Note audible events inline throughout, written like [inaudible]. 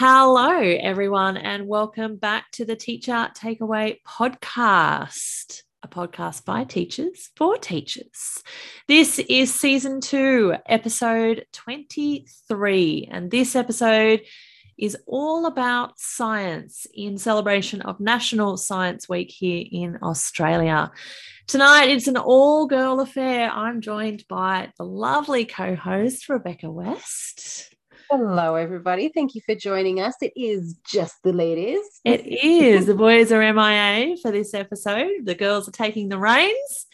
Hello, everyone, and welcome back to the Teacher Takeaway podcast, a podcast by teachers for teachers. This is season two, episode 23, and this episode is all about science in celebration of National Science Week here in Australia. Tonight, it's an all girl affair. I'm joined by the lovely co host, Rebecca West. Hello, everybody. Thank you for joining us. It is just the ladies. It is. The boys are MIA for this episode. The girls are taking the reins.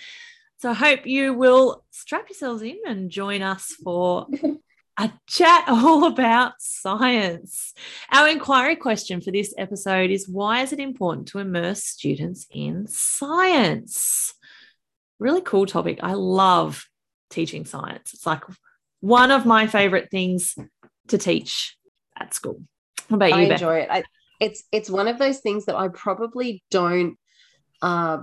So I hope you will strap yourselves in and join us for [laughs] a chat all about science. Our inquiry question for this episode is why is it important to immerse students in science? Really cool topic. I love teaching science. It's like one of my favorite things to teach at school. What about you? I enjoy it. I, it's it's one of those things that I probably don't uh,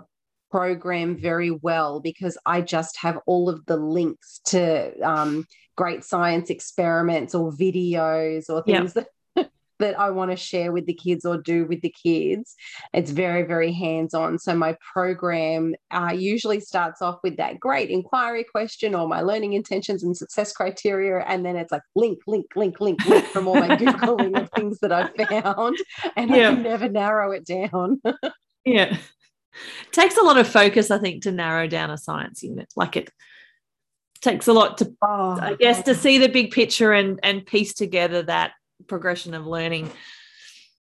program very well because I just have all of the links to um, great science experiments or videos or things yep. that that I want to share with the kids or do with the kids. It's very, very hands on. So my program uh, usually starts off with that great inquiry question or my learning intentions and success criteria. And then it's like link, link, link, link, link from all my [laughs] Googling of things that I've found. And yeah. I can never narrow it down. [laughs] yeah. It takes a lot of focus, I think, to narrow down a science unit. Like it takes a lot to, oh, I guess, to see the big picture and and piece together that progression of learning.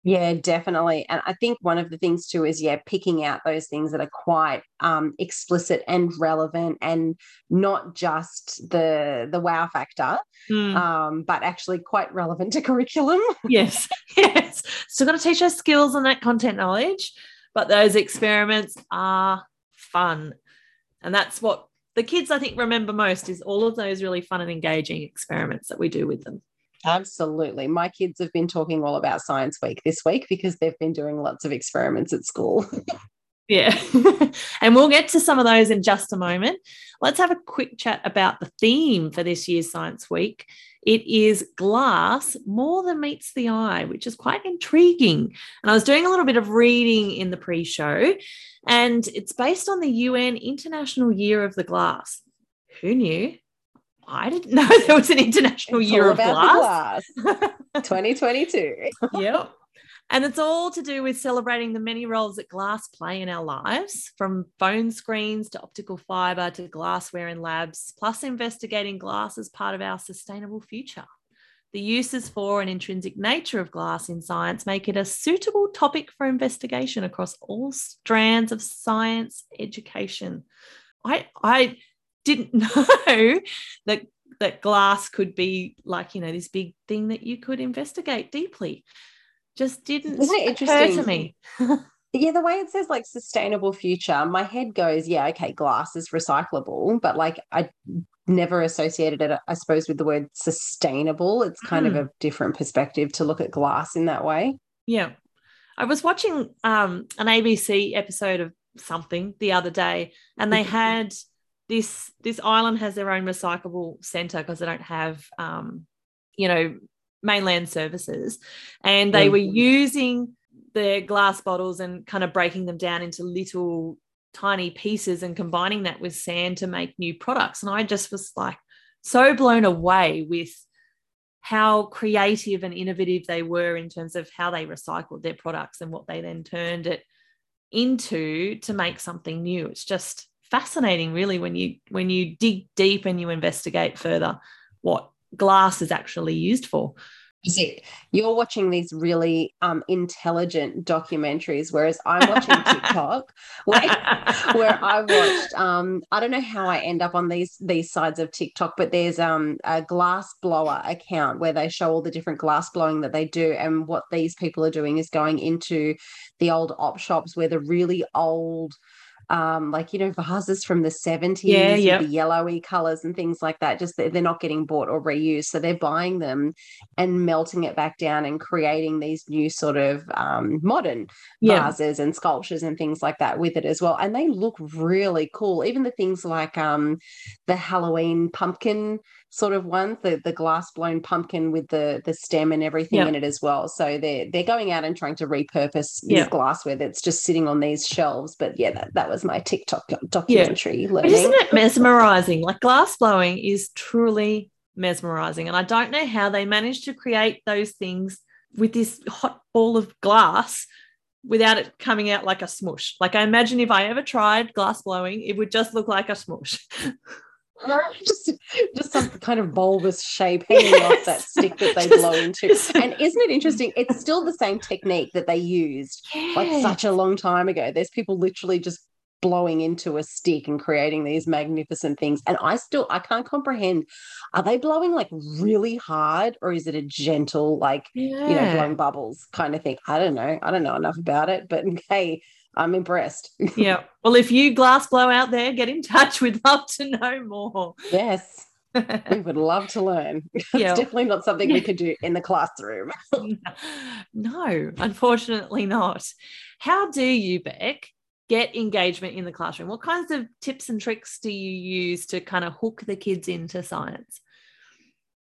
Yeah, definitely. And I think one of the things too is, yeah, picking out those things that are quite um, explicit and relevant and not just the the wow factor, mm. um, but actually quite relevant to [laughs] curriculum. yes, [laughs] yes. Still got to teach us skills and that content knowledge, but those experiments are fun. And that's what the kids, I think, remember most is all of those really fun and engaging experiments that we do with them. Absolutely. My kids have been talking all about Science Week this week because they've been doing lots of experiments at school. yeah. [laughs] and we'll get to some of those in just a moment. Let's have a quick chat about the theme for this year's Science Week. It is glass more than meets the eye, which is quite intriguing. And I was doing a little bit of reading in the pre show, and it's based on the UN International Year of the Glass. Who knew? I didn't [laughs] know there was an international it's year of glass. glass. [laughs] 2022. yep. And it's all to do with celebrating the many roles that glass play in our lives, from phone screens to optical fiber to glassware in labs, plus investigating glass as part of our sustainable future. The uses for and intrinsic nature of glass in science make it a suitable topic for investigation across all strands of science education. I, I didn't [laughs] know that that glass could be like you know this big thing that you could investigate deeply. Just didn't Isn't it occur to me. [laughs] Yeah the way it says like sustainable future my head goes yeah okay glass is recyclable but like i never associated it i suppose with the word sustainable. It's kind mm. of hmm. a different perspective to look at glass in that way. Yeah. I was watching um, an abc episode of something the other day and they had this this island has their own recyclable center because they don't have um, you know mainland services. And they were using their glass bottles and kind of breaking them down into little tiny pieces and combining that with sand to make new products. And i just was like so blown away with how creative and innovative they were in terms of how they recycled their products and what they then turned it into to make something new. It's just fascinating really when you when you dig deep and you investigate further what glass is actually used for See, you're watching these really um, intelligent documentaries, whereas I'm watching [laughs] TikTok, where, where I watched. Um, I don't know how I end up on these these sides of TikTok, but there's um, a glass blower account where they show all the different glass blowing that they do, and what these people are doing is going into the old op shops where the really old um, like you know vases from the 70s yeah, the yellowy colors and things like that just they're not getting bought or reused so they're buying them and melting it back down and creating these new sort of um, modern yeah. vases and sculptures and things like that with it as well and they look really cool even the things like um, the halloween pumpkin sort of ones, the the glass blown pumpkin with the the stem and everything Yep. in it as well. So they're they're going out and trying to repurpose this Yeah. glassware that's just sitting on these shelves. But yeah, that, that was my TikTok documentary learning. isn't it mesmerizing? Like glass blowing is truly mesmerizing. And I don't know how they managed to create those things with this hot ball of glass without it coming out like a smush. Like I imagine if I ever tried glass blowing, it would just look like a smush. [laughs] [laughs] just just some kind of bulbous shape hanging off that stick that they [laughs] blow into. And isn't it interesting? It's still the same technique that they used like such a long time ago. There's people literally just blowing into a stick and creating these magnificent things. And I still I can't comprehend. Are they blowing like really hard or is it a gentle, like, you know, Yeah. blowing bubbles kind of thing? I don't know. I don't know enough about it, but hey, I'm impressed. [laughs] yeah. Well, if you glass blow out there, get in touch. We'd love to know more. yes. We would love to learn. [laughs] It's Yeah. definitely not something we could do in the classroom. [laughs] no, unfortunately not. How do you, Beck, get engagement in the classroom? What kinds of tips and tricks do you use to kind of hook the kids into science?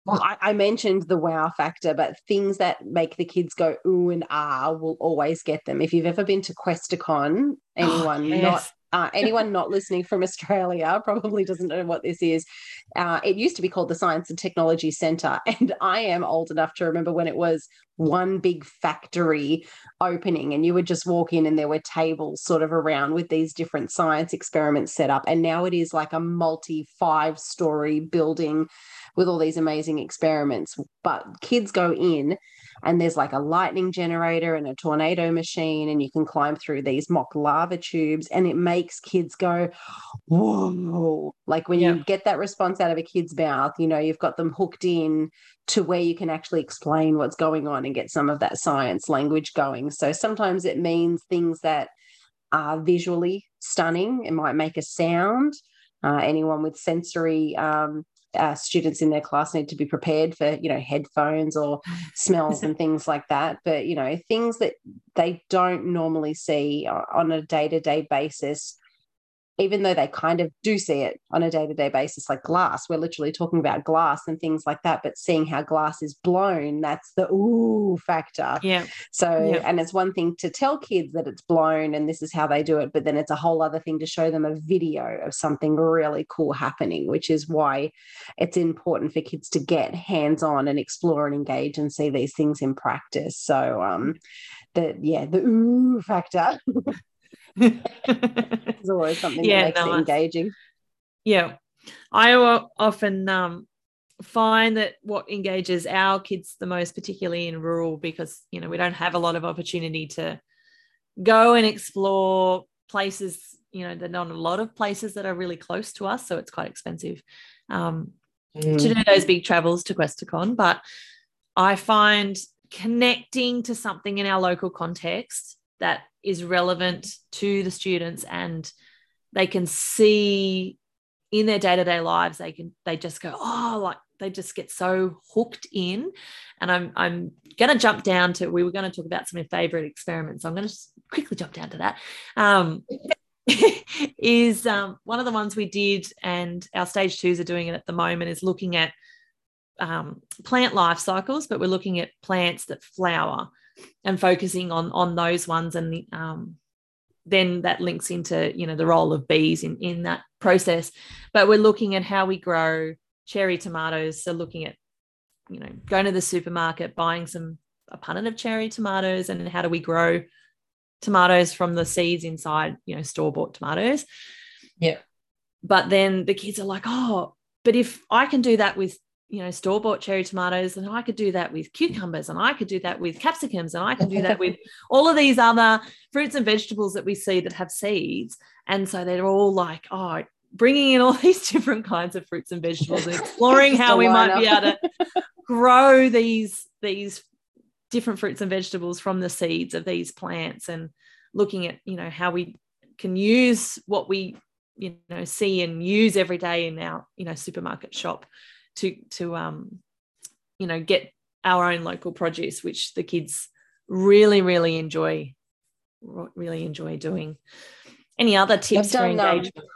Well, I, I mentioned the wow factor, but things that make the kids go ooh and ah will always get them. If you've ever been to Questacon, [gasps] anyone not yes. uh, anyone not listening from Australia [laughs] probably doesn't know what this is. Uh, it used to be called the Science and Technology Centre, [laughs] and I am old enough to remember when it was one big factory opening, and you would just walk in, and there were tables sort of around with these different science experiments set up. And now it is like a multi five story building with all these amazing experiments. But kids go in and there's like a lightning generator and a tornado machine, and you can climb through these mock lava tubes, and it makes kids go, Whoa! Like when Yeah. you get that response out of a kid's mouth, you know, you've got them hooked in to where you can actually explain what's going on and get some of that science language going. So sometimes it means things that are visually stunning, it might make a sound. Uh, anyone with sensory um, uh, students in their class need to be prepared for you know headphones or [laughs] smells and things like that. But you know things that they don't normally see on a day-to-day basis even though they kind of do see it on a day-to-day basis like glass we're literally talking about glass and things like that but seeing how glass is blown that's the ooh factor Yeah. so, and it's one thing to tell kids that it's blown and this is how they do it, but then it's a whole other thing to show them a video of something really cool happening, which is why it's important for kids to get hands on and explore and engage and see these things in practice. So, um, the yeah, the ooh factor [laughs] [laughs] is always something Yeah, that makes it engaging. Yeah. I often um, find that what engages our kids the most, particularly in rural, because, you know, we don't have a lot of opportunity to go and explore places, you know, there're not a lot of places that are really close to us. So it's quite expensive um, to do those big travels to Questacon. But I find connecting to something in our local context that is relevant to the students and they can see in their day-to-day lives they can they just go oh like they just get so hooked in. And i'm i'm going to jump down to we were going to talk about some of your favorite experiments so i'm going to quickly jump down to that. Um [laughs] is um, one of the ones we did and our stage twos are doing it at the moment is looking at um, plant life cycles but we're looking at plants that flower and focusing on on those ones and um, then that links into you know the role of bees in in that process. But we're looking at how we grow cherry tomatoes. So looking at you know going to the supermarket buying some a punnet of cherry tomatoes and how do we grow tomatoes from the seeds inside you know store bought tomatoes. Yeah. but then the kids are like oh but if i can do that with you know store bought cherry tomatoes and i could do that with cucumbers and i could do that with capsicums and i can do that with [laughs] all of these other fruits and vegetables that we see that have seeds. And so they're all like oh bringing in all [laughs] these different kinds of fruits and vegetables and exploring how we might be able to grow these these different fruits and vegetables from the seeds of these plants and looking at you know how we can use what we you know see and use every day in our you know supermarket shop to to um you know get our own local produce which the kids really really enjoy really enjoy doing. Any other tips for done, um, engagement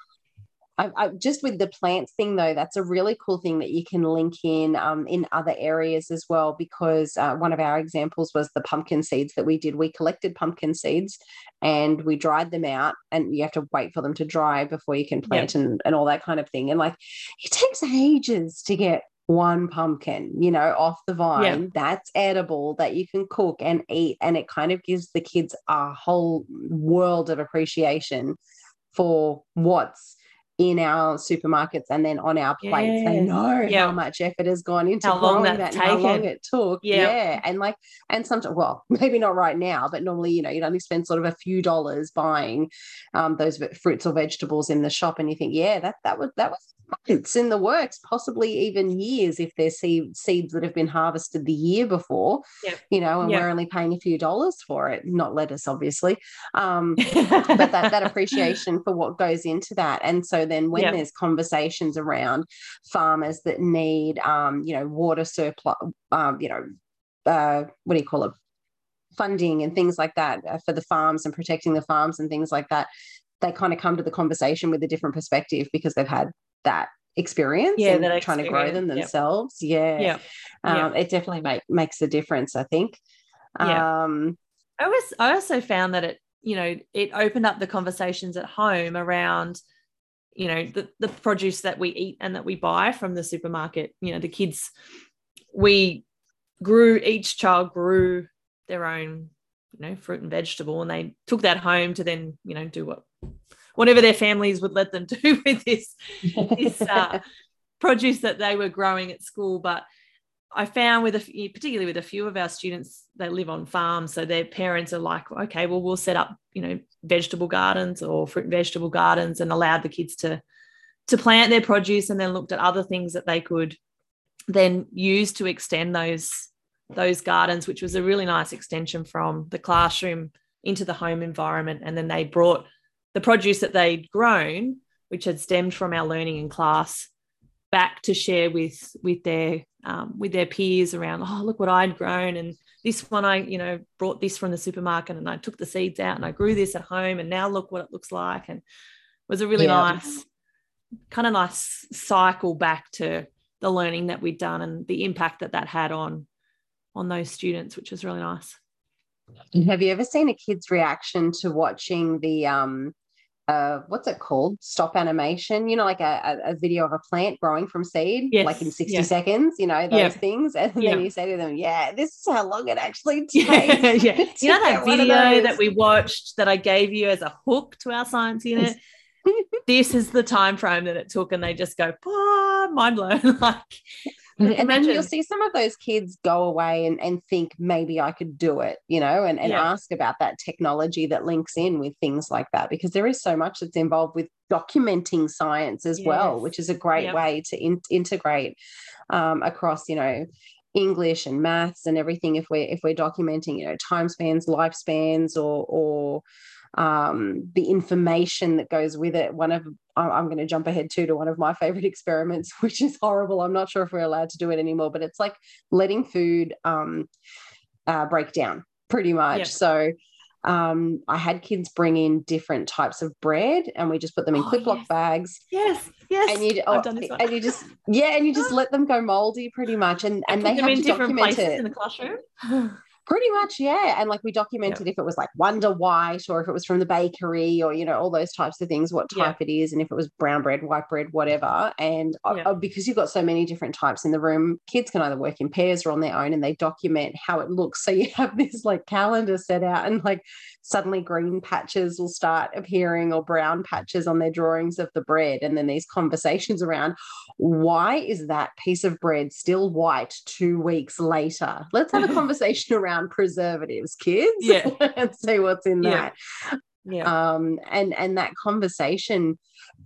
I, I, just with the plants thing though, that's a really cool thing that you can link in um, in other areas as well. Because uh, one of our examples was the pumpkin seeds that we did. We collected pumpkin seeds and we dried them out, and you have to wait for them to dry before you can plant yep. and, and all that kind of thing. And like, it takes ages to get one pumpkin, you know, off the vine yeah. that's edible that you can cook and eat. And it kind of gives the kids a whole world of appreciation for what's in our supermarkets and then on our plates. Yeah. They know yeah. how much effort has gone into how growing that and how long it took. Yeah. yeah. And like, and sometimes, well, [laughs] maybe not right now, but normally, you know, you'd only spend sort of a few dollars buying um, those fruits or vegetables in the shop. And you think, yeah, that, that was, that was months in the works, possibly even years if they're seed, seeds that have been harvested the year before, you know, and we're only paying a few dollars for it, not lettuce, obviously. Um, [laughs] but that, that appreciation for what goes into that. And so then when there's conversations around farmers that need, um, you know, water surplus, um, you know, uh, what do you call it? Funding and things like that uh, for the farms and protecting the farms and things like that they kind of come to the conversation with a different perspective because they've had that experience yeah, and that trying to grow them themselves. Yep. Yeah. Yeah. Um, It definitely make, makes a difference, I think. Yeah. Um, I was I also found that it, you know, it opened up the conversations at home around, you know, the, the produce that we eat and that we buy from the supermarket. You know, the kids, we grew, each child grew their own, you know, fruit and vegetable, and they took that home to then, you know, do what whatever their families would let them [laughs] do with this, [laughs] this uh, produce that they were growing at school. But I found with a few, particularly with a few of our students, they live on farms, so their parents are like, okay, well, we'll set up, you know, vegetable gardens or fruit and vegetable gardens, and allowed the kids to to plant their produce, and then looked at other things that they could then use to extend those those gardens, which was a really nice extension from the classroom into the home environment. And then they brought the produce that they'd grown, which had stemmed from our learning in class, back to share with with their um, with their peers around. Oh, look what I'd grown, and this one I you know brought this from the supermarket, and I took the seeds out and I grew this at home, and now look what it looks like, and it was a really yeah. nice kind of nice cycle back to the learning that we'd done and the impact that that had on on those students, which was really nice. Have you ever seen a kid's reaction to watching the um uh, what's it called? Stop animation, you know, like a, a, video of a plant growing from seed, yes. like in 60 yeah. seconds, you know, those yeah. things. And yeah. then you say to them, Yeah, this is how long it actually [laughs] takes. [laughs] Yeah. [laughs] You know that video that we watched that I gave you as a hook to our science unit? this is the time frame that it took, and they just go, oh, mind blown. like and then you'll see some of those kids go away and, and think maybe I could do it, you know, and, and yeah. ask about that technology that links in with things like that, because there is so much that's involved with documenting science as yes. well, which is a great yep. way to in- integrate um, across, you know, English and maths and everything if we're if we're documenting, you know, time spans, lifespans or or um, the information that goes with it. One of I'm going to jump ahead too to one of my [laughs] favorite experiments, which is horrible. I'm not sure if we're allowed to do it anymore, but it's like letting food um, uh, break down pretty much. Yep. So um, I had kids bring in different types of bread, and we just put them in oh, Ziploc yes. bags. Yes, yes. And you, oh, and you just yeah, and you just [gasps] let them go moldy pretty much, and and, and they have to document it in the classroom. [sighs] [laughs] Pretty much, yeah. And like we documented if it was like Wonder White or if it was from the bakery or, you know, all those types of things, what type it is, and if it was brown bread, white bread, whatever. And uh, because you've got so many different types in the room, kids can either work in pairs or on their own and they document how it looks. So you have [laughs] this like calendar set out and like suddenly green patches will start appearing or brown patches on their drawings of the bread. And then these conversations around why is that piece of bread still white two weeks later? Let's have a [laughs] conversation around preservatives, kids. Yeah. [laughs] and see what's in yeah. that. Yeah. Um, and and that conversation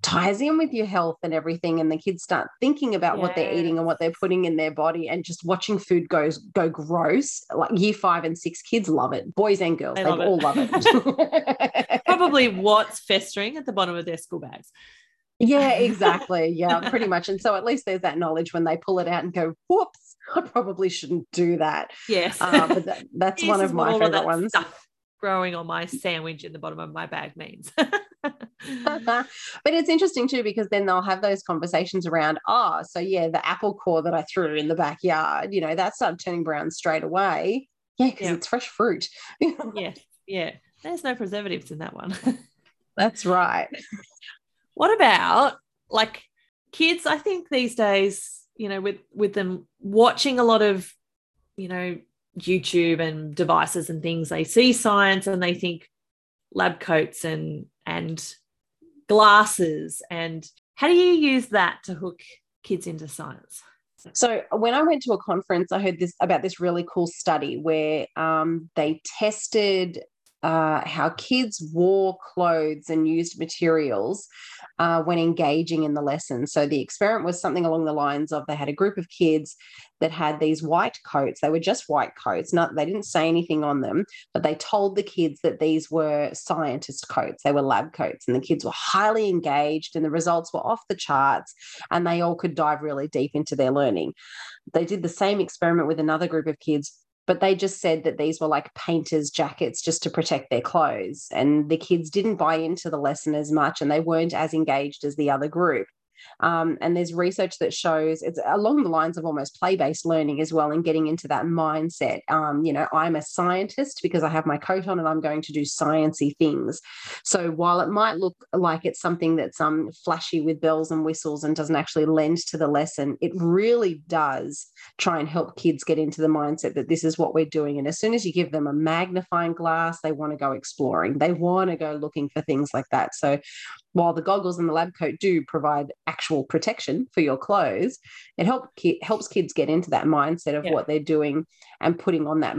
ties in with your health and everything and the kids start thinking about yes. what they're eating and what they're putting in their body and just watching food goes go gross. Like year five and six kids love it. Boys and girls they, they all love it. [laughs] [laughs] Probably what's festering at the bottom of their school bags. Yeah [laughs] exactly. Yeah pretty much. And so at least there's that knowledge when they pull it out and go whoops i probably shouldn't do that. Yes. Uh, but that, that's one of my favorite ones growing on my sandwich in the bottom of my bag means [laughs] but it's interesting too because then they'll have those conversations around, oh, so yeah, the apple core that I threw in the backyard, you know, that started turning brown straight away. Yeah, because yeah. it's fresh fruit. [laughs] yeah, yeah. There's no preservatives in that one. [laughs] That's right. What about like kids? I think these days, you know, with with them watching a lot of, you know, YouTube and devices and things, they see science and they think lab coats and and glasses and how do you use that to hook kids into science? So when I went to a conference, I heard this about this really cool study where um, they tested uh, how kids wore clothes and used materials uh, when engaging in the lesson. So the experiment was something along the lines of they had a group of kids that had these white coats. They were just white coats. Not they didn't say anything on them, but they told the kids that these were scientist coats. They were lab coats, and the kids were highly engaged, and the results were off the charts, and they all could dive really deep into their learning. They did the same experiment with another group of kids but they just said that these were like painters' jackets just to protect their clothes. And the kids didn't buy into the lesson as much and they weren't as engaged as the other group. Um, and there's research that shows it's along the lines of almost play based learning as well, and getting into that mindset. Um, you know, I'm a scientist because I have my coat on and I'm going to do sciency things. So while it might look like it's something that's um, flashy with bells and whistles and doesn't actually lend to the lesson, it really does try and help kids get into the mindset that this is what we're doing. And as soon as you give them a magnifying glass, they want to go exploring, they want to go looking for things like that. So while the goggles and the lab coat do provide actual protection for your clothes, it help ki- helps kids get into that mindset of yeah. what they're doing and putting on that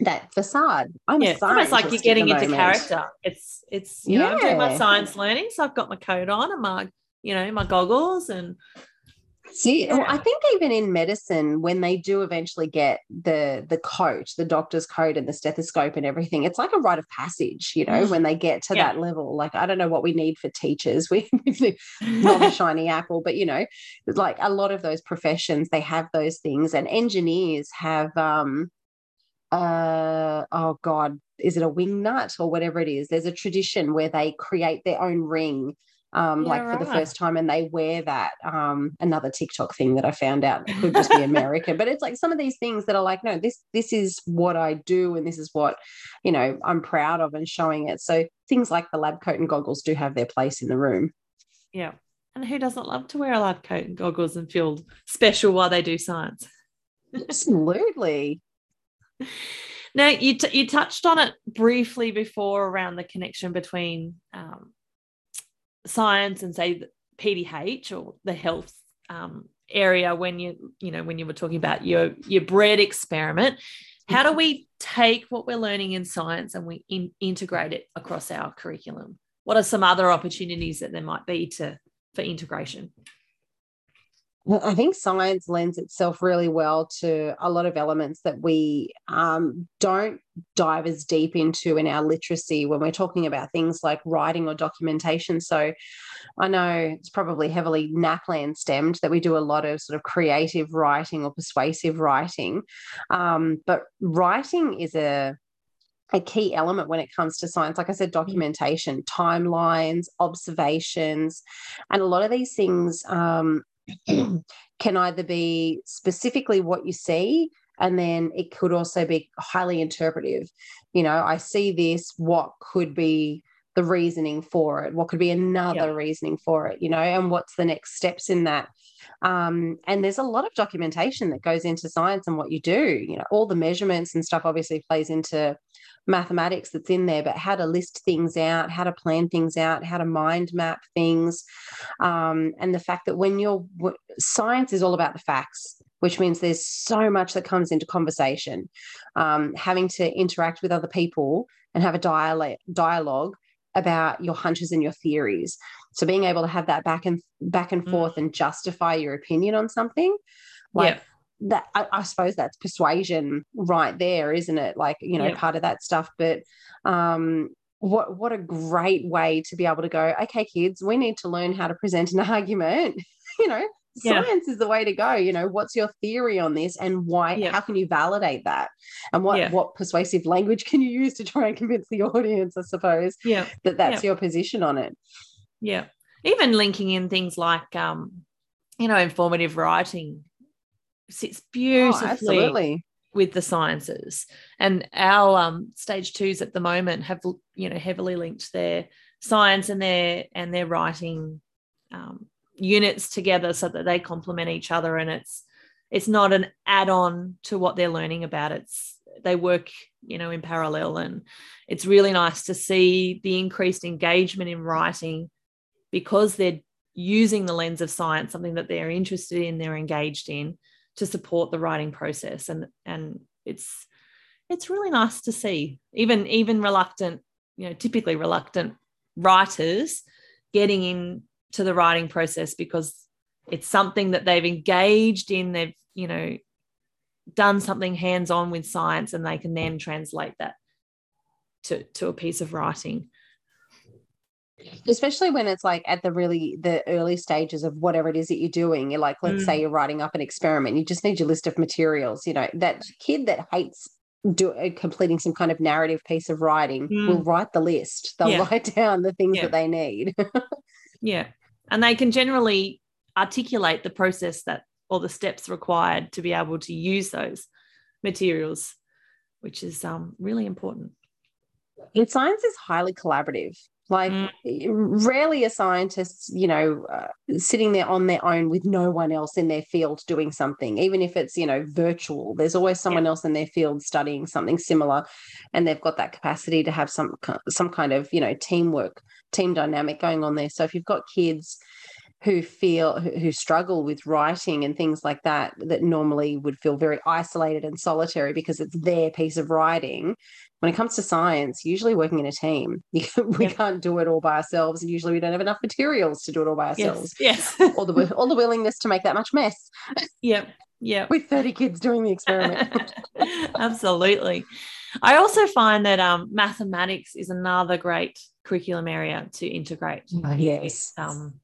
that facade. I'm yeah, it's almost like you're getting into moment. character. It's it's you yeah. know I'm doing my science learning, so I've got my coat on and my you know my goggles and See, yeah. I think even in medicine, when they do eventually get the the coat, the doctor's coat, and the stethoscope and everything, it's like a rite of passage. You know, mm. when they get to yeah. that level. Like I don't know what we need for teachers. [laughs] We [laughs] not a shiny apple, but you know, like a lot of those professions, they have those things, and engineers have. um uh oh god is it a wing nut or whatever it is there's a tradition where they create their own ring um, yeah, like for the first time, and they wear that. Um, another TikTok thing that I found out could just be America, but it's like some of these things that are like, no, this this is what I do, and this is what you know I'm proud of, and showing it. So things like the lab coat and goggles do have their place in the room. Yeah, and who doesn't love to wear a lab coat and goggles and feel special while they do science? Absolutely. Now you t- you touched on it briefly before around the connection between um, science and say PDH or the health um, area when you you know when you were talking about your your bread experiment how do we take what we're learning in science and we in, integrate it across our curriculum? What are some other opportunities that there might be to for integration I think science lends itself really well to a lot of elements that we um, don't dive as deep into in our literacy when we're talking about things like writing or documentation. So I know it's probably heavily NAPLAN stemmed that we do a lot of sort of creative writing or persuasive writing. Um, but writing is a a key element when it comes to science. Like I said, mm. documentation, timelines, observations, and a lot of these things um, [clears throat] can either be specifically what you see and then it could also be highly interpretive. You know i see this what could be the reasoning for it what could be another reasoning for it you know and what's the next steps in that um, and there's a lot of documentation that goes into science and what you do you know all the measurements and stuff obviously plays into mathematics that's in there, but how to list things out, how to plan things out, how to mind map things. Um, and the fact that when you're, science is all about the facts, which means there's so much that comes into conversation. Um, having to interact with other people and have a dialogue about your hunches and your theories. So being able to have that back and back and mm. forth and justify your opinion on something, like yeah that I, I, suppose that's persuasion right there, isn't it? Like, you know, part of that stuff. But um, what what a great way to be able to go, okay, kids, we need to learn how to present an [laughs] argument. [laughs] you know, Yeah. science is the way to go. You know, what's your theory on this and why Yeah. how can you validate that? And what Yeah. what persuasive language can you use to try and convince the audience, I suppose, Yeah. that that's your position on it. Yeah. Even linking in things like, um, you know, informative writing sits Oh, beautifully absolutely. with the sciences. And our um, stage twos at the moment have, you know, heavily linked their science and their and their writing um, units together so that they complement each other. And it's it's not an add-on to what they're learning about. It's they work, you know, in parallel. And it's really nice to see the increased engagement in writing because they're using the lens of science, something that they're interested in, they're engaged in, to support the writing process. And and it's it's really nice to see even even reluctant, you know, typically reluctant writers getting into the writing process because it's something that they've engaged in. They've you know done something hands on with science, and they can then translate that to to a piece of writing. especially when it's like at the really the early stages of whatever it is that you're doing you're like let's Mm. say you're writing up an experiment you just need your list of materials you know that kid that hates do, uh, completing some kind of narrative piece of writing Mm. will write the list they'll Yeah. [laughs] write down the things Yeah. that they need [laughs] Yeah. And they can generally articulate the process that or the steps required to be able to use those materials, which is um, really important. and science is highly collaborative like Mm. rarely are scientists you know uh, sitting there on their own with no one else in their field doing something. Even if it's you know virtual there's always someone else in their field studying something similar and they've got that capacity to have some some kind of you know teamwork team dynamic going on there. So if you've got kids who feel who struggle with writing and things like that that normally would feel very isolated and solitary because it's their piece of writing when it comes to science usually working in a team [laughs] we Yeah. can't do it all by ourselves and usually we don't have enough materials to do it all by ourselves Yes. Yes. or the or the willingness to make that much mess yep. Yep. with 30 kids doing the experiment [laughs] Absolutely. I also find that um, mathematics is another great curriculum area to integrate. yes um,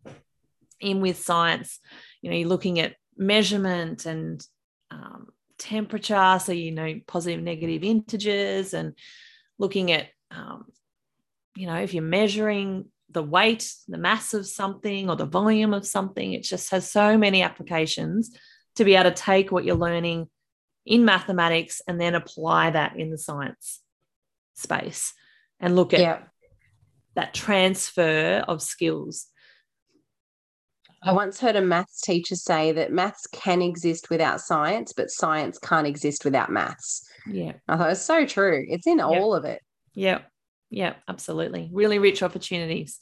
in with science. You know, you're looking at measurement and um, temperature, so you know positive, negative integers, and looking at um, you know if you're measuring the weight, the mass of something, or the volume of something. It just has so many applications to be able to take what you're learning in mathematics and then apply that in the science space and look at yeah that transfer of skills. I once heard a maths teacher say that maths can exist without science, but science can't exist without maths. Yeah. I thought it's so true. It's in all of it. Yeah, yeah, absolutely. Really rich opportunities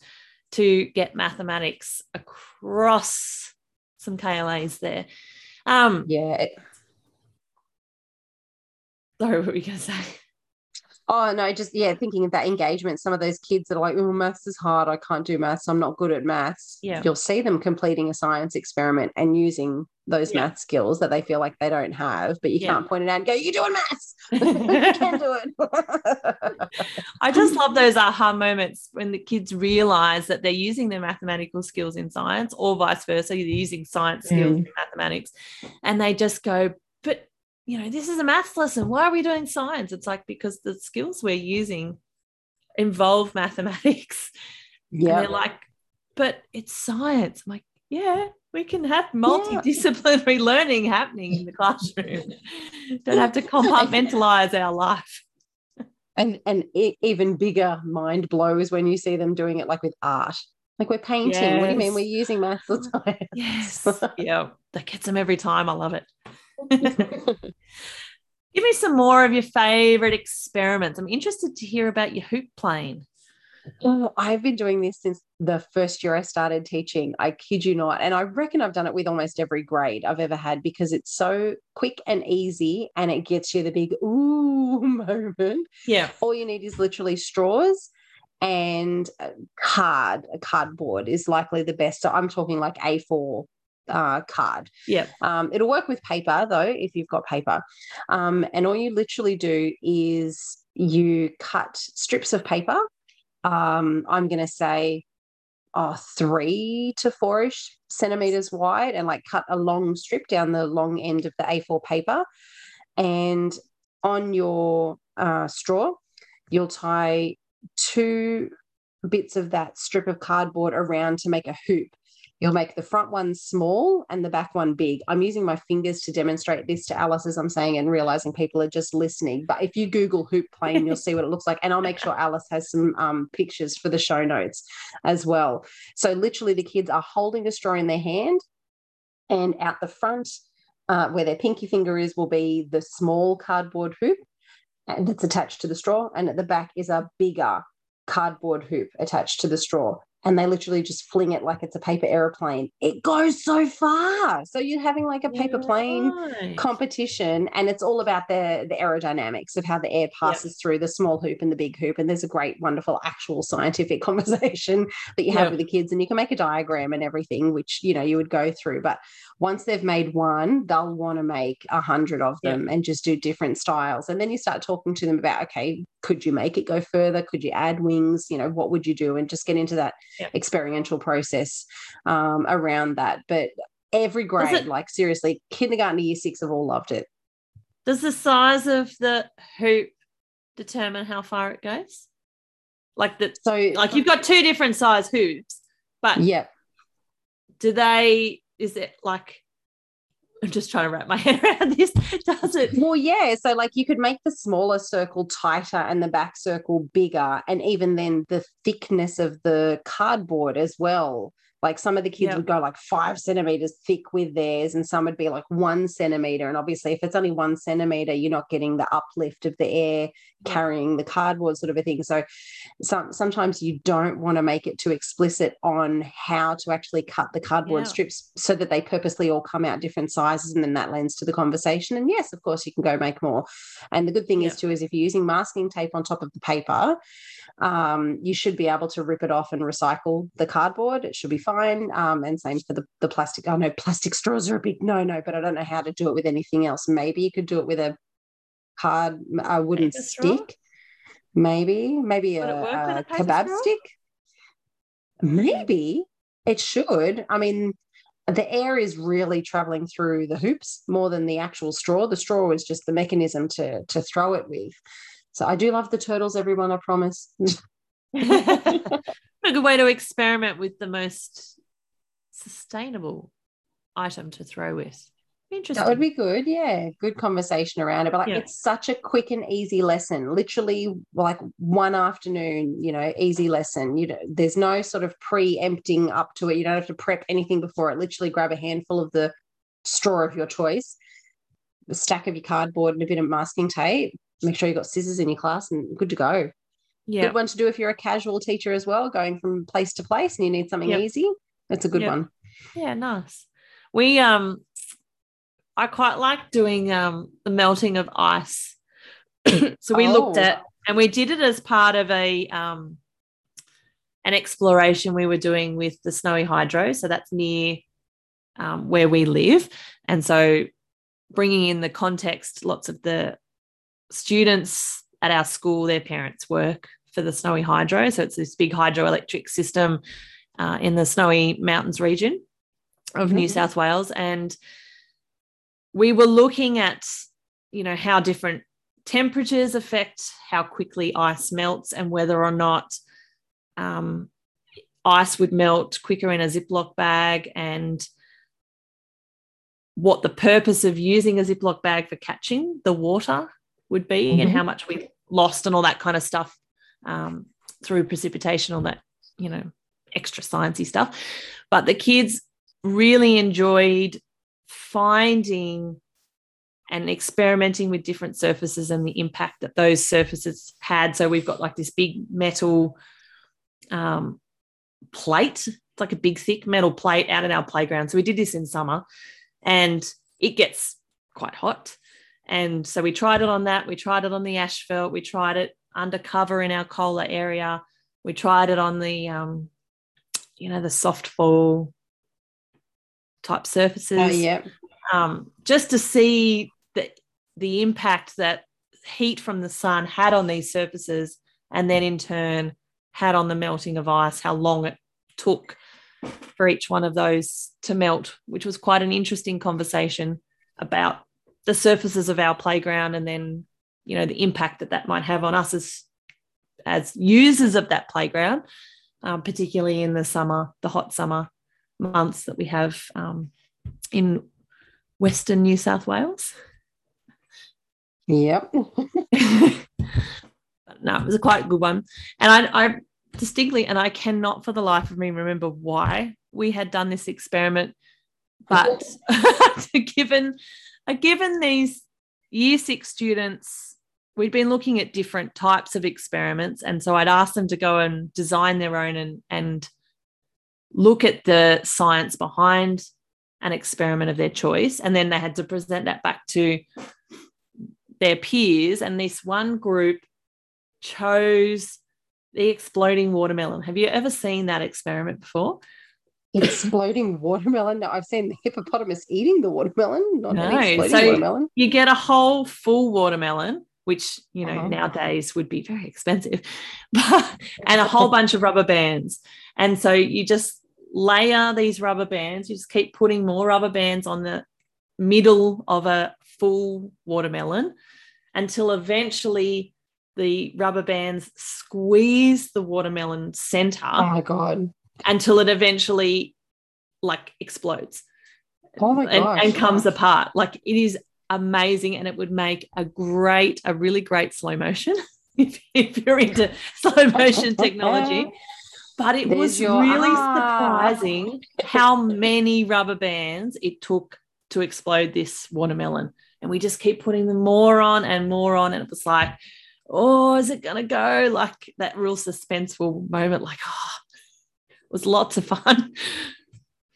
to get mathematics across some KLAs there. Um, Yeah. sorry, what were you going to say? Oh no, just yeah, thinking of that engagement. Some of those kids that are like, "Oh, maths is hard. I can't do maths. I'm not good at maths." Yeah. you'll see them completing a science experiment and using those Yeah. math skills that they feel like they don't have, but you Yeah. can't point it out and go, "You're doing maths. [laughs] [laughs] you can do it." I just love those aha moments when the kids realize that they're using their mathematical skills in science or vice versa. They're using science skills Mm. in mathematics. And they just go, you know, this is a maths lesson. Why are we doing science? It's like because the skills we're using involve mathematics. [laughs] And yeah, they're like, but it's science. I'm like, yeah, we can have multidisciplinary [laughs] learning happening in the classroom. [laughs] Don't have to compartmentalize our life. and and even bigger mind blows when you see them doing it like with art. Like we're painting. What do you mean we're using maths or science? Yes. yeah. That gets them every time. I love it. [laughs] Give me some more of your favorite experiments. I'm interested to hear about your hoop plane. Oh, I've been doing this since the first year I started teaching. I kid you not. And I reckon I've done it with almost every grade I've ever had because it's so quick and easy and it gets you the big ooh [laughs] moment. Yeah. All you need is literally straws and a card. A cardboard is likely the best. So I'm talking like A4 uh, card. Yeah. Um, it'll work with paper though, if you've got paper. Um, and all you literally do is you cut strips of paper. Um, I'm going to say oh, three to four ish centimeters wide and like cut a long strip down the long end of the A4 paper. And on your uh, straw, you'll tie two bits of that strip of cardboard around to make a hoop. You'll make the front one small and the back one big. I'm using my fingers to demonstrate this to Alice as I'm saying and realizing people are just listening. But if you Google hoop plane, you'll see what it looks like. And I'll make sure Alice has some um, pictures for the show notes as well. So literally, the kids are holding a straw in their hand, and out the front, uh, where their pinky finger is, will be the small cardboard hoop and it's attached to the straw. And at the back is a bigger cardboard hoop attached to the straw and they literally just fling it like it's a paper aeroplane. It goes so far. So you're having like a paper plane competition, and it's all about the the aerodynamics of how the air passes yep. through the small hoop and the big hoop. And there's a great, wonderful, actual scientific [laughs] conversation that you have yep. with the kids, and you can make a diagram and everything, which you know you would go through. But once they've made one, they'll want to make a hundred of them yep. and just do different styles. And then you start talking to them about, okay, could you make it go further? Could you add wings? You know, what would you do? And just get into that experiential process um, around that. But every grade, it, like seriously, kindergarten to year six have all loved it. Does the size of the hoop determine how far it goes? Like that, so like you've got two different size hoops, but yeah, do they? Is it like I'm just trying to wrap my [laughs] head around this. Does it? Well, yeah. So, like, you could make the smaller circle tighter and the back circle bigger, and even then the thickness of the cardboard as well. Like some of the kids yep. would go like five centimeters thick with theirs, and some would be like one centimeter. And obviously, if it's only one centimeter, you're not getting the uplift of the air carrying the cardboard, sort of a thing. So, some, sometimes you don't want to make it too explicit on how to actually cut the cardboard yeah. strips so that they purposely all come out different sizes, and then that lends to the conversation. And yes, of course, you can go make more. And the good thing is too is if you're using masking tape on top of the paper, um, you should be able to rip it off and recycle the cardboard. It should be fine. Um, and same for the, the plastic. I know plastic straws are a big no no, but I don't know how to do it with anything else. Maybe you could do it with a hard a wooden stick. Maybe, maybe a, a, a kebab straw? stick. Maybe it should. I mean, the air is really traveling through the hoops more than the actual straw. The straw is just the mechanism to to throw it with. So I do love the turtles, everyone, I promise. [laughs] [laughs] a good way to experiment with the most sustainable item to throw with. Interesting. That would be good. Yeah. Good conversation around it. But like yeah. it's such a quick and easy lesson. Literally like one afternoon, you know, easy lesson. You know, there's no sort of pre-empting up to it. You don't have to prep anything before it. Literally grab a handful of the straw of your choice, a stack of your cardboard and a bit of masking tape, make sure you've got scissors in your class and good to go. Yeah. Good one to do if you're a casual teacher as well, going from place to place and you need something yep. easy. That's a good yep. one. Yeah, nice. We um I quite like doing um the melting of ice. [clears throat] so we oh. looked at and we did it as part of a um an exploration we were doing with the Snowy Hydro. So that's near um, where we live. And so bringing in the context, lots of the students at our school, their parents work for the Snowy Hydro. So it's this big hydroelectric system uh, in the Snowy Mountains region of mm-hmm. New South Wales. And we were looking at, you know, how different temperatures affect how quickly ice melts and whether or not um, ice would melt quicker in a Ziploc bag and what the purpose of using a Ziploc bag for catching the water would be mm-hmm. and how much we lost and all that kind of stuff um, through precipitation, all that, you know, extra sciencey stuff. But the kids really enjoyed finding and experimenting with different surfaces and the impact that those surfaces had. So we've got like this big metal um, plate, it's like a big thick metal plate out in our playground. So we did this in summer and it gets quite hot. And so we tried it on that. We tried it on the asphalt. We tried it undercover in our COLA area. We tried it on the, um, you know, the soft fall type surfaces. Oh, yeah. Um, just to see the, the impact that heat from the sun had on these surfaces and then in turn had on the melting of ice, how long it took for each one of those to melt, which was quite an interesting conversation about the surfaces of our playground and then you know the impact that that might have on us as as users of that playground um, particularly in the summer the hot summer months that we have um, in western new south wales. Yep. [laughs] No it was a quite good one. And I, I distinctly and i cannot for the life of me remember why we had done this experiment but [laughs] [laughs] given given these year six students, we'd been looking at different types of experiments. And so I'd asked them to go and design their own and, and look at the science behind an experiment of their choice. And then they had to present that back to their peers. And this one group chose the exploding watermelon. Have you ever seen that experiment before? exploding [laughs] watermelon. No, I've seen the hippopotamus eating the watermelon, not no. an exploding so watermelon. You get a whole full watermelon, which you know uh-huh. nowadays would be very expensive, [laughs] and a whole bunch of rubber bands. And so you just layer these rubber bands. You just keep putting more rubber bands on the middle of a full watermelon until eventually the rubber bands squeeze the watermelon center. Oh my god until it eventually like explodes. Oh my and, and comes apart. Like it is amazing and it would make a great, a really great slow motion [laughs] if, if you're into slow motion technology. [laughs] But it There's was your, really ah. surprising how many rubber bands it took to explode this watermelon. And we just keep putting them more on and more on. And it was like, oh, is it going to go? Like that real suspenseful moment, like, oh, it was lots of fun. [laughs]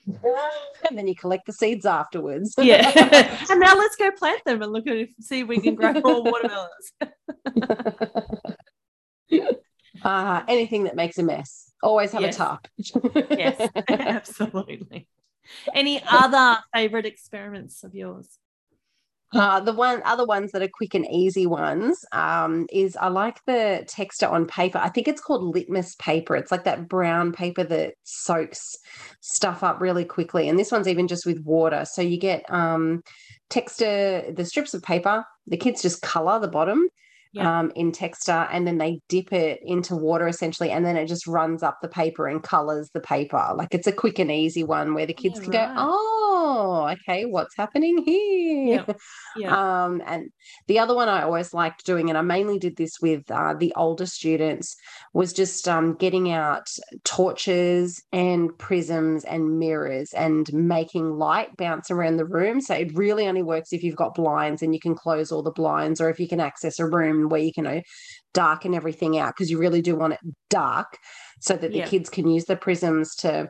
[laughs] And then you collect the seeds afterwards. [laughs] yeah. [laughs] and now let's go plant them and look at it, see if we can grow more watermelons. uh, anything that makes a mess. Always have yes. a top. yes, absolutely. Any other favorite experiments of yours? Uh, the one other ones that are quick and easy ones um, is I like the texta on paper. I think it's called litmus paper. It's like that brown paper that soaks stuff up really quickly. And this one's even just with water. So you get um, texta, the strips of paper. The kids just color the bottom yeah. um, in texta and then they dip it into water essentially and then it just runs up the paper and colors the paper like it's a quick and easy one where the kids yeah, can right. go oh okay what's happening here yeah. [laughs] yeah. um and the other one i always liked doing and i mainly did this with uh, the older students was just um, getting out torches and prisms and mirrors and making light bounce around the room so it really only works if you've got blinds and you can close all the blinds or if you can access a room where you can know, darken everything out because you really do want it dark so that the yeah. kids can use the prisms to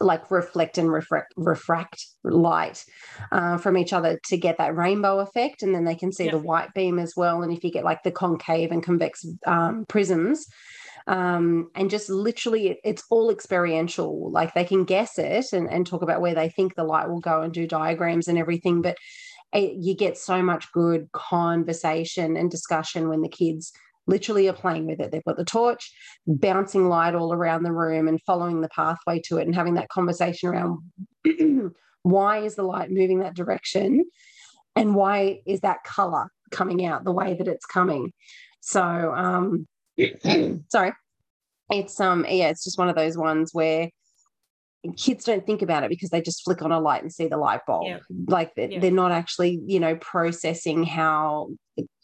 like reflect and refract, refract light uh, from each other to get that rainbow effect and then they can see the white beam as well and if you get like the concave and convex um, prisms um, and just literally it's all experiential like they can guess it and, and talk about where they think the light will go and do diagrams and everything but it, you get so much good conversation and discussion when the kids literally are playing with it. They've got the torch, bouncing light all around the room and following the pathway to it and having that conversation around [clears throat] why is the light moving that direction and why is that color coming out the way that it's coming. So, um, [clears throat] sorry, it's um, yeah, it's just one of those ones where kids don't think about it because they just flick on a light and see the light bulb. Yeah. like they're, yeah. they're not actually you know processing how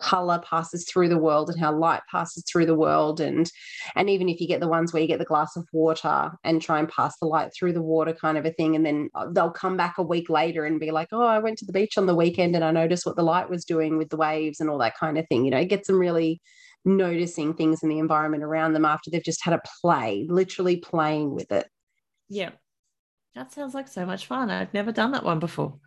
color passes through the world and how light passes through the world. And and even if you get the ones where you get the glass of water and try and pass the light through the water kind of a thing and then uh, they'll come back a week later and be like oh i went to the beach on the weekend and i noticed what the light was doing with the waves and all that kind of thing. You know it gets them really noticing things in the environment around them after they've just had a play literally playing with it. Yeah that sounds like so much fun. I've never done that one before.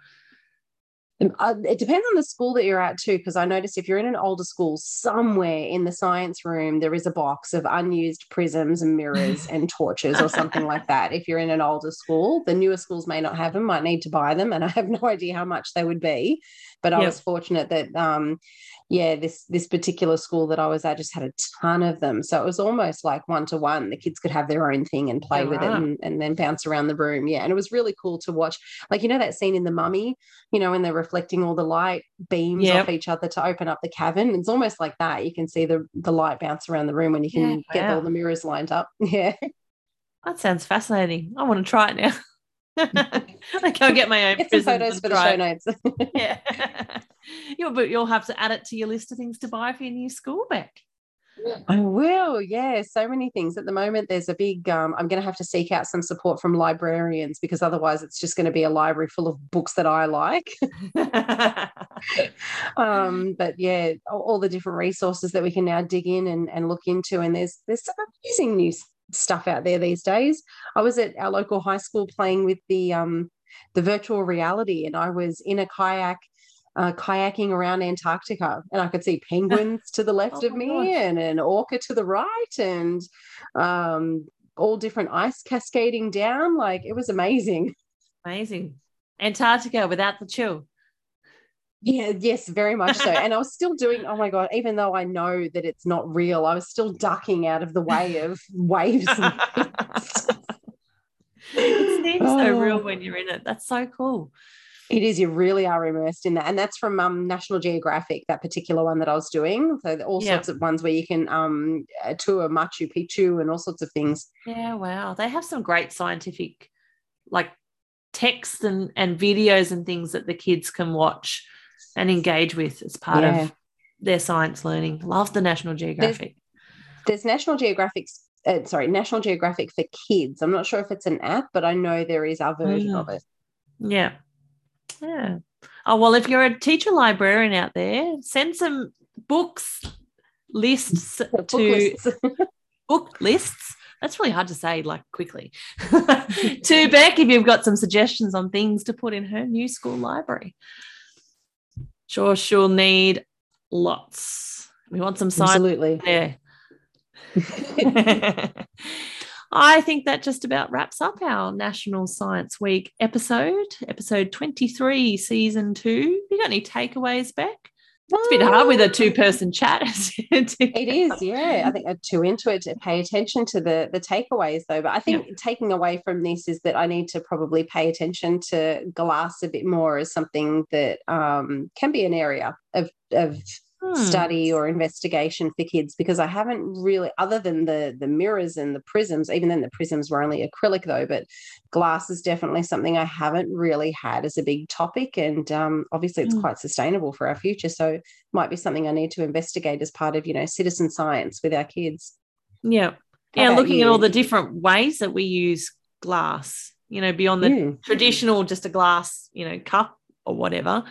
Uh, it depends on the school that you're at too, because I noticed if you're in an older school, somewhere in the science room there is a box of unused prisms and mirrors [laughs] and torches or something like that. If you're in an older school, the newer schools may not have them, might need to buy them, and I have no idea how much they would be. But I was fortunate that um, yeah, this this particular school that I was at just had a ton of them. So it was almost like one to one. The kids could have their own thing and play with it and, and then bounce around the room. Yeah. And it was really cool to watch. Like, you know, that scene in the mummy, you know, when they're reflecting all the light beams yep. off each other to open up the cavern. It's almost like that. You can see the the light bounce around the room when you can yeah, get wow. all the mirrors lined up. [laughs] Yeah. That sounds fascinating. I want to try it now. [laughs] [laughs] I go get my own. Get some photos for the show notes. [laughs] yeah, [laughs] you'll but you'll have to add it to your list of things to buy for your new school Beck. I will, yeah. So many things at the moment. There's a big. Um, I'm going to have to seek out some support from librarians because otherwise, it's just going to be a library full of books that I like. um, but yeah, all, all, the different resources that we can now dig in and, and look into, and there's there's some amazing new stuff out there these days. I was at our local high school playing with the um, the virtual reality, and I was in a kayak. Uh, kayaking around Antarctica, and I could see [laughs] penguins to the left oh of me and an orca to the right, and um, all different ice cascading down. Like it was amazing. Amazing. Antarctica without the chill. Yeah, yes, very much so. and I was still doing, oh my God, even though I know that it's not real, I was still ducking out of the way of [laughs] waves. it seems oh. so real when you're in it. That's so cool. It is. You really are immersed in that, and that's from um, National Geographic. That particular one that I was doing. So all yeah. sorts of ones where you can um, tour Machu Picchu and all sorts of things. Yeah, wow. They have some great scientific, like texts and and videos and things that the kids can watch and engage with as part yeah. of their science learning. Love the National Geographic. There's, there's National Geographic, uh, sorry, National Geographic for kids. I'm not sure if it's an app, but I know there is our version of it. Yeah. Yeah. Oh, well, if you're a teacher librarian out there, send some books lists [laughs] book to lists. [laughs] book lists. That's really hard to say like quickly. [laughs] to Beck if you've got some suggestions on things to put in her new school library. Sure, she'll need lots. We want some science Absolutely. there. [laughs] I think that just about wraps up our National Science Week episode, episode 23, season two. You got any takeaways Beck? It's a bit hard with a two-person chat. [laughs] it is, yeah. I think I'm too into it to pay attention to the the takeaways though. But I think taking away from this is that I need to probably pay attention to glass a bit more as something that um, can be an area of of hmm. study or investigation for kids because I haven't really, other than the the mirrors and the prisms, even then the prisms were only acrylic though, but glass is definitely something I haven't really had as a big topic, and um, obviously it's hmm. quite sustainable for our future. So might be something I need to investigate as part of you know citizen science with our kids. Yeah, How yeah, looking you? at all the different ways that we use glass. You know, beyond the mm. traditional just a glass, you know, cup or whatever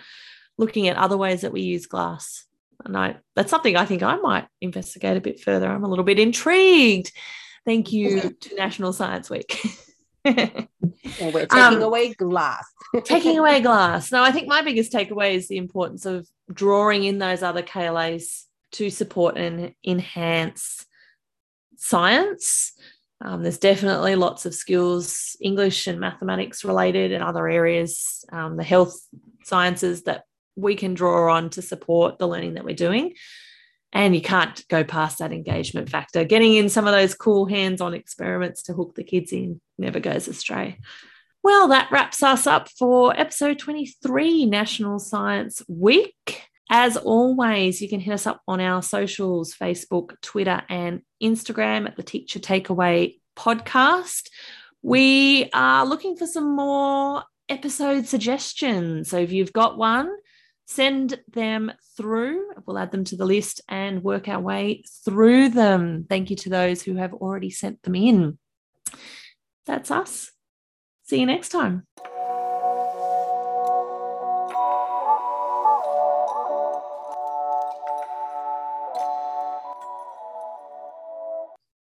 looking at other ways that we use glass and I that's something I think I might investigate a bit further. I'm a little bit intrigued. Thank you to National Science Week. [laughs] well, we're taking um, away glass. [laughs] taking away glass. No, I think my biggest takeaway is the importance of drawing in those other KLAs to support and enhance science. Um, there's definitely lots of skills, English and mathematics related, and other areas, um, the health sciences that we can draw on to support the learning that we're doing. And you can't go past that engagement factor. Getting in some of those cool hands on experiments to hook the kids in never goes astray. Well, that wraps us up for episode 23, National Science Week. As always, you can hit us up on our socials Facebook, Twitter, and Instagram at the Teacher Takeaway podcast. We are looking for some more episode suggestions. So if you've got one, send them through. We'll add them to the list and work our way through them. Thank you to those who have already sent them in. That's us. See you next time.